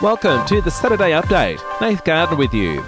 Welcome to the Saturday Update. Nath Gardner with you.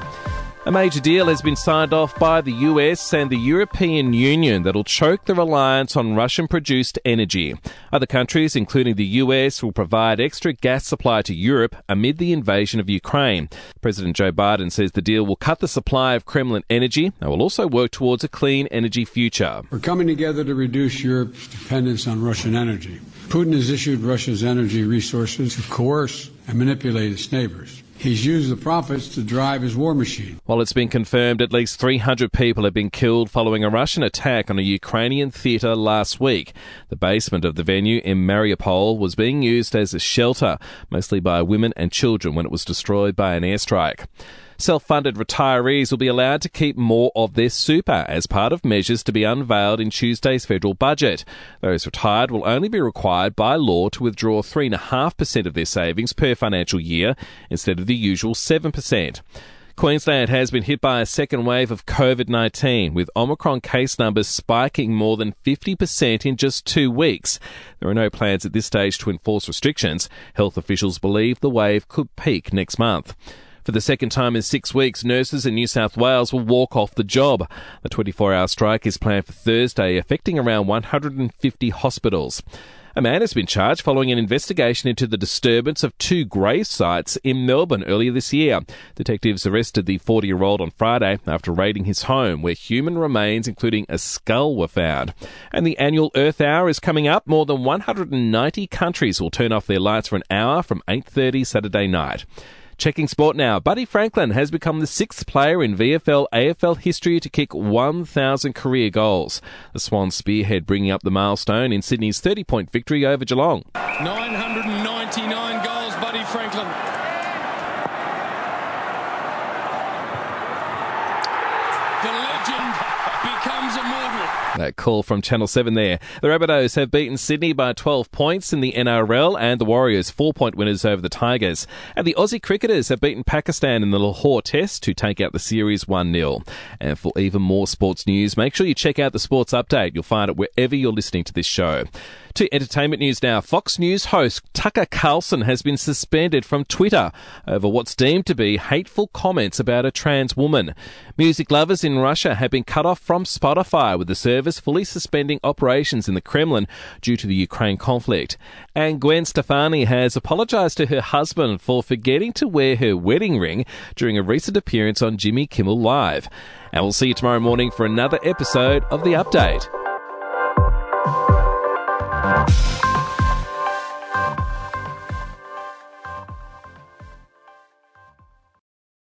A major deal has been signed off by the US and the European Union that'll choke the reliance on Russian produced energy. Other countries, including the US, will provide extra gas supply to Europe amid the invasion of Ukraine. President Joe Biden says the deal will cut the supply of Kremlin energy and will also work towards a clean energy future. We're coming together to reduce Europe's dependence on Russian energy. Putin has issued Russia's energy resources to coerce and manipulate its neighbors. He's used the profits to drive his war machine. While it's been confirmed at least 300 people have been killed following a Russian attack on a Ukrainian theatre last week, the basement of the venue in Mariupol was being used as a shelter, mostly by women and children, when it was destroyed by an airstrike. Self funded retirees will be allowed to keep more of their super as part of measures to be unveiled in Tuesday's federal budget. Those retired will only be required by law to withdraw 3.5% of their savings per financial year instead of the usual 7%. Queensland has been hit by a second wave of COVID 19, with Omicron case numbers spiking more than 50% in just two weeks. There are no plans at this stage to enforce restrictions. Health officials believe the wave could peak next month. For the second time in six weeks, nurses in New South Wales will walk off the job. The 24 hour strike is planned for Thursday, affecting around 150 hospitals. A man has been charged following an investigation into the disturbance of two grave sites in Melbourne earlier this year. Detectives arrested the 40 year old on Friday after raiding his home, where human remains, including a skull, were found. And the annual Earth Hour is coming up. More than 190 countries will turn off their lights for an hour from 8:30 Saturday night. Checking sport now. Buddy Franklin has become the sixth player in VFL AFL history to kick 1,000 career goals. The Swan spearhead bringing up the milestone in Sydney's 30 point victory over Geelong. 999 goals, Buddy Franklin. The legend becomes immortal. That call from Channel 7 there. The Rabbitohs have beaten Sydney by 12 points in the NRL and the Warriors four point winners over the Tigers. And the Aussie cricketers have beaten Pakistan in the Lahore Test to take out the series 1 0. And for even more sports news, make sure you check out the Sports Update. You'll find it wherever you're listening to this show. To entertainment news now. Fox News host Tucker Carlson has been suspended from Twitter over what's deemed to be hateful comments about a trans woman. Music lovers in Russia have been cut off from Spotify, with the service fully suspending operations in the Kremlin due to the Ukraine conflict. And Gwen Stefani has apologized to her husband for forgetting to wear her wedding ring during a recent appearance on Jimmy Kimmel Live. And we'll see you tomorrow morning for another episode of The Update.